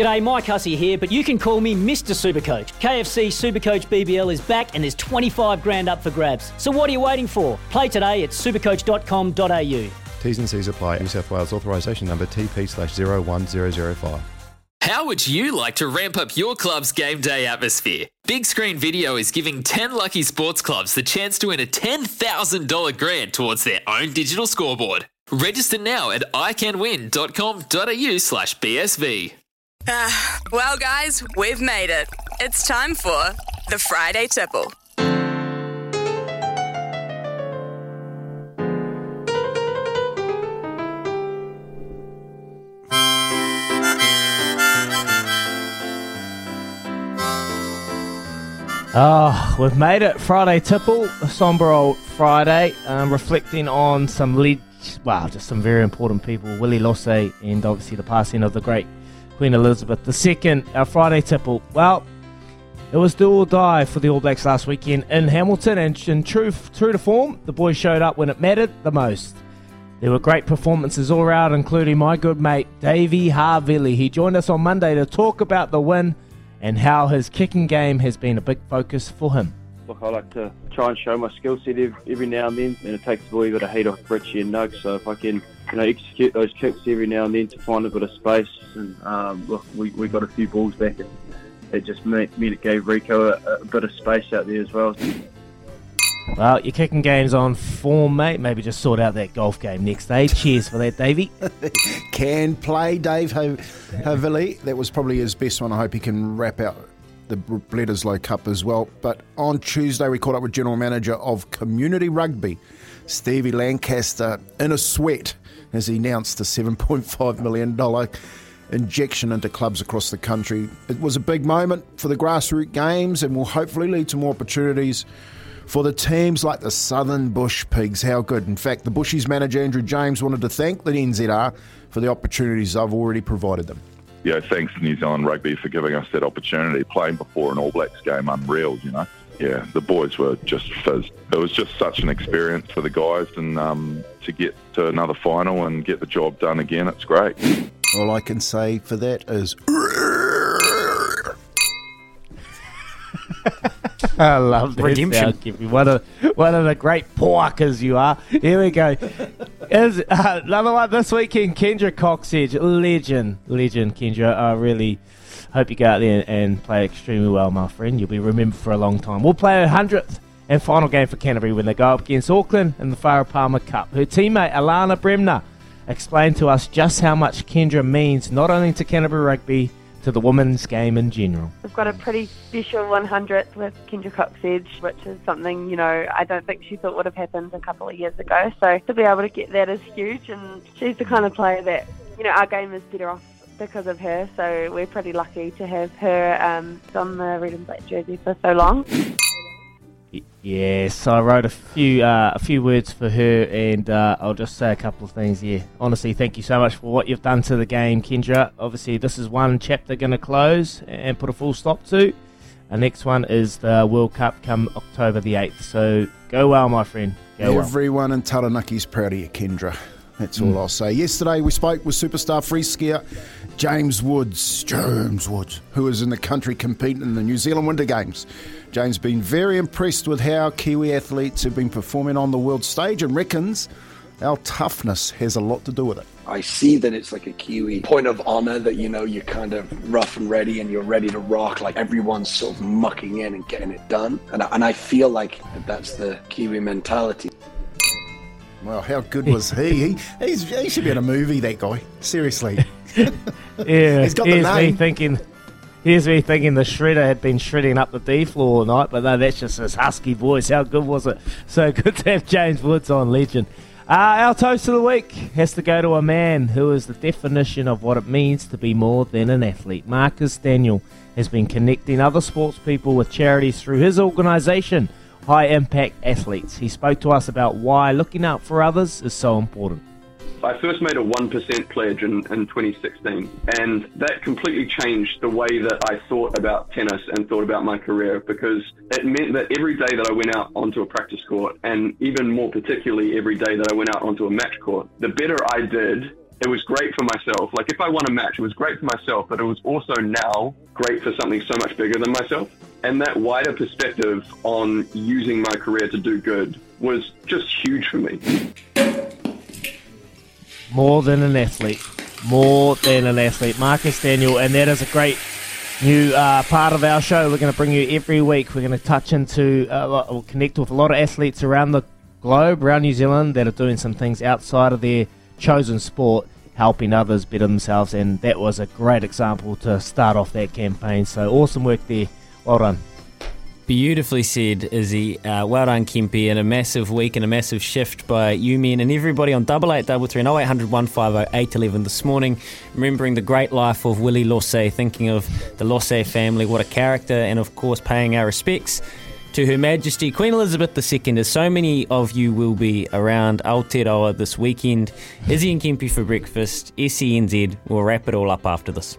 G'day, Mike Hussey here, but you can call me Mr. Supercoach. KFC Supercoach BBL is back and there's 25 grand up for grabs. So what are you waiting for? Play today at supercoach.com.au. T's and C's apply. New South Wales authorisation number TP slash 01005. How would you like to ramp up your club's game day atmosphere? Big Screen Video is giving 10 lucky sports clubs the chance to win a $10,000 grant towards their own digital scoreboard. Register now at iCanWin.com.au slash BSV. Ah, well, guys, we've made it. It's time for the Friday Tipple. Oh, we've made it. Friday tipple, a somber old Friday, um, reflecting on some lead, well, just some very important people, Willie Losse, and obviously the passing of the great Queen Elizabeth II. Our Friday tipple, well, it was do or die for the All Blacks last weekend in Hamilton, and in true, true to form, the boys showed up when it mattered the most. There were great performances all around, including my good mate Davey Havili. He joined us on Monday to talk about the win and how his kicking game has been a big focus for him. Look, I like to try and show my skill set every, every now and then, and it takes a wee bit of heat off Richie and Nug. So if I can, you know, execute those kicks every now and then to find a bit of space, and um, look, we, we got a few balls back, and it just meant, meant it gave Rieko a, a bit of space out there as well. Well, your kicking game's on form, mate. Maybe just sort out that golf game next day. Cheers for that, Davey. can play, Dave Havili. That was probably his best one. I hope he can wrap out the Bledisloe Cup as well. But on Tuesday, we caught up with General Manager of Community Rugby, Stevie Lancaster, in a sweat as he announced a $7.5 million injection into clubs across the country. It was a big moment for the grassroots games and will hopefully lead to more opportunities for the teams like the Southern Bush Pigs. How good. In fact, the Bushies manager Andrew James wanted to thank the NZR for the opportunities I've already provided them. Yeah, thanks to New Zealand Rugby for giving us that opportunity. Playing before an All Blacks game, unreal, you know. Yeah, the boys were just fizzed. It was just such an experience for the guys, and um, to get to another final and get the job done again, it's great. All I can say for that is. I love this Redemption. Sound, one of one of the great porkers you are. Here we go. Is uh, another one this weekend. Kendra Cocksedge, legend, legend. Kendra, I really hope you go out there and play extremely well, my friend. You'll be remembered for a long time. We'll play a hundredth and final game for Canterbury when they go up against Auckland in the Farah Palmer Cup. Her teammate Alana Bremner explained to us just how much Kendra means not only to Canterbury rugby to the women's game in general. We've got a pretty special 100th with Kendra Cox Edge, which is something, you know, I don't think she thought would have happened a couple of years ago. So to be able to get that is huge, and she's the kind of player that, you know, our game is better off because of her. So we're pretty lucky to have her um, on the red and black jersey for so long. Yes, I wrote a few uh, a few words for her, and uh, I'll just say a couple of things. Yeah, honestly, thank you so much for what you've done to the game, Kendra. Obviously, this is one chapter going to close and put a full stop to. Our next one is the World Cup come October the eighth. So go well, my friend. Go Everyone well. in Taranaki's proud of you, Kendra. That's all mm. I'll say. Yesterday we spoke with superstar free skier James Woods, James Woods, who is in the country competing in the New Zealand Winter Games. James has been very impressed with how Kiwi athletes have been performing on the world stage and reckons our toughness has a lot to do with it. I see that it's like a Kiwi point of honor that you know you're kind of rough and ready and you're ready to rock. Like everyone's sort of mucking in and getting it done, and I, and I feel like that's the Kiwi mentality. Well, how good was he? he he should be in a movie. That guy, seriously. yeah, he's got the name. Me thinking Here's me thinking the shredder had been shredding up the D floor all night, but no, that's just his husky voice. How good was it? So good to have James Woods on, legend. Uh, our toast of the week has to go to a man who is the definition of what it means to be more than an athlete. Marcus Daniell has been connecting other sports people with charities through his organisation, High Impact Athletes. He spoke to us about why looking out for others is so important. I first made a 1% pledge in, in 2016, and that completely changed the way that I thought about tennis and thought about my career because it meant that every day that I went out onto a practice court, and even more particularly every day that I went out onto a match court, the better I did, it was great for myself. Like if I won a match, it was great for myself, but it was also now great for something so much bigger than myself. And that wider perspective on using my career to do good was just huge for me. More than an athlete. More than an athlete. Marcus Daniell, and that is a great new uh, part of our show. We're going to bring you every week. We're going to touch into, uh, connect with a lot of athletes around the globe, around New Zealand, that are doing some things outside of their chosen sport, helping others better themselves. And that was a great example to start off that campaign. So awesome work there. Well done. Beautifully said, Izzy. Uh, well done, Kempi, and a massive week and a massive shift by you men and everybody on double eight double three and 0800 150 811 this morning. Remembering the great life of Willie Losse, thinking of the Losse family, what a character, and of course paying our respects to Her Majesty Queen Elizabeth II, as so many of you will be around Aotearoa this weekend. Izzy and Kempi for breakfast. SENZ. We'll wrap it all up after this.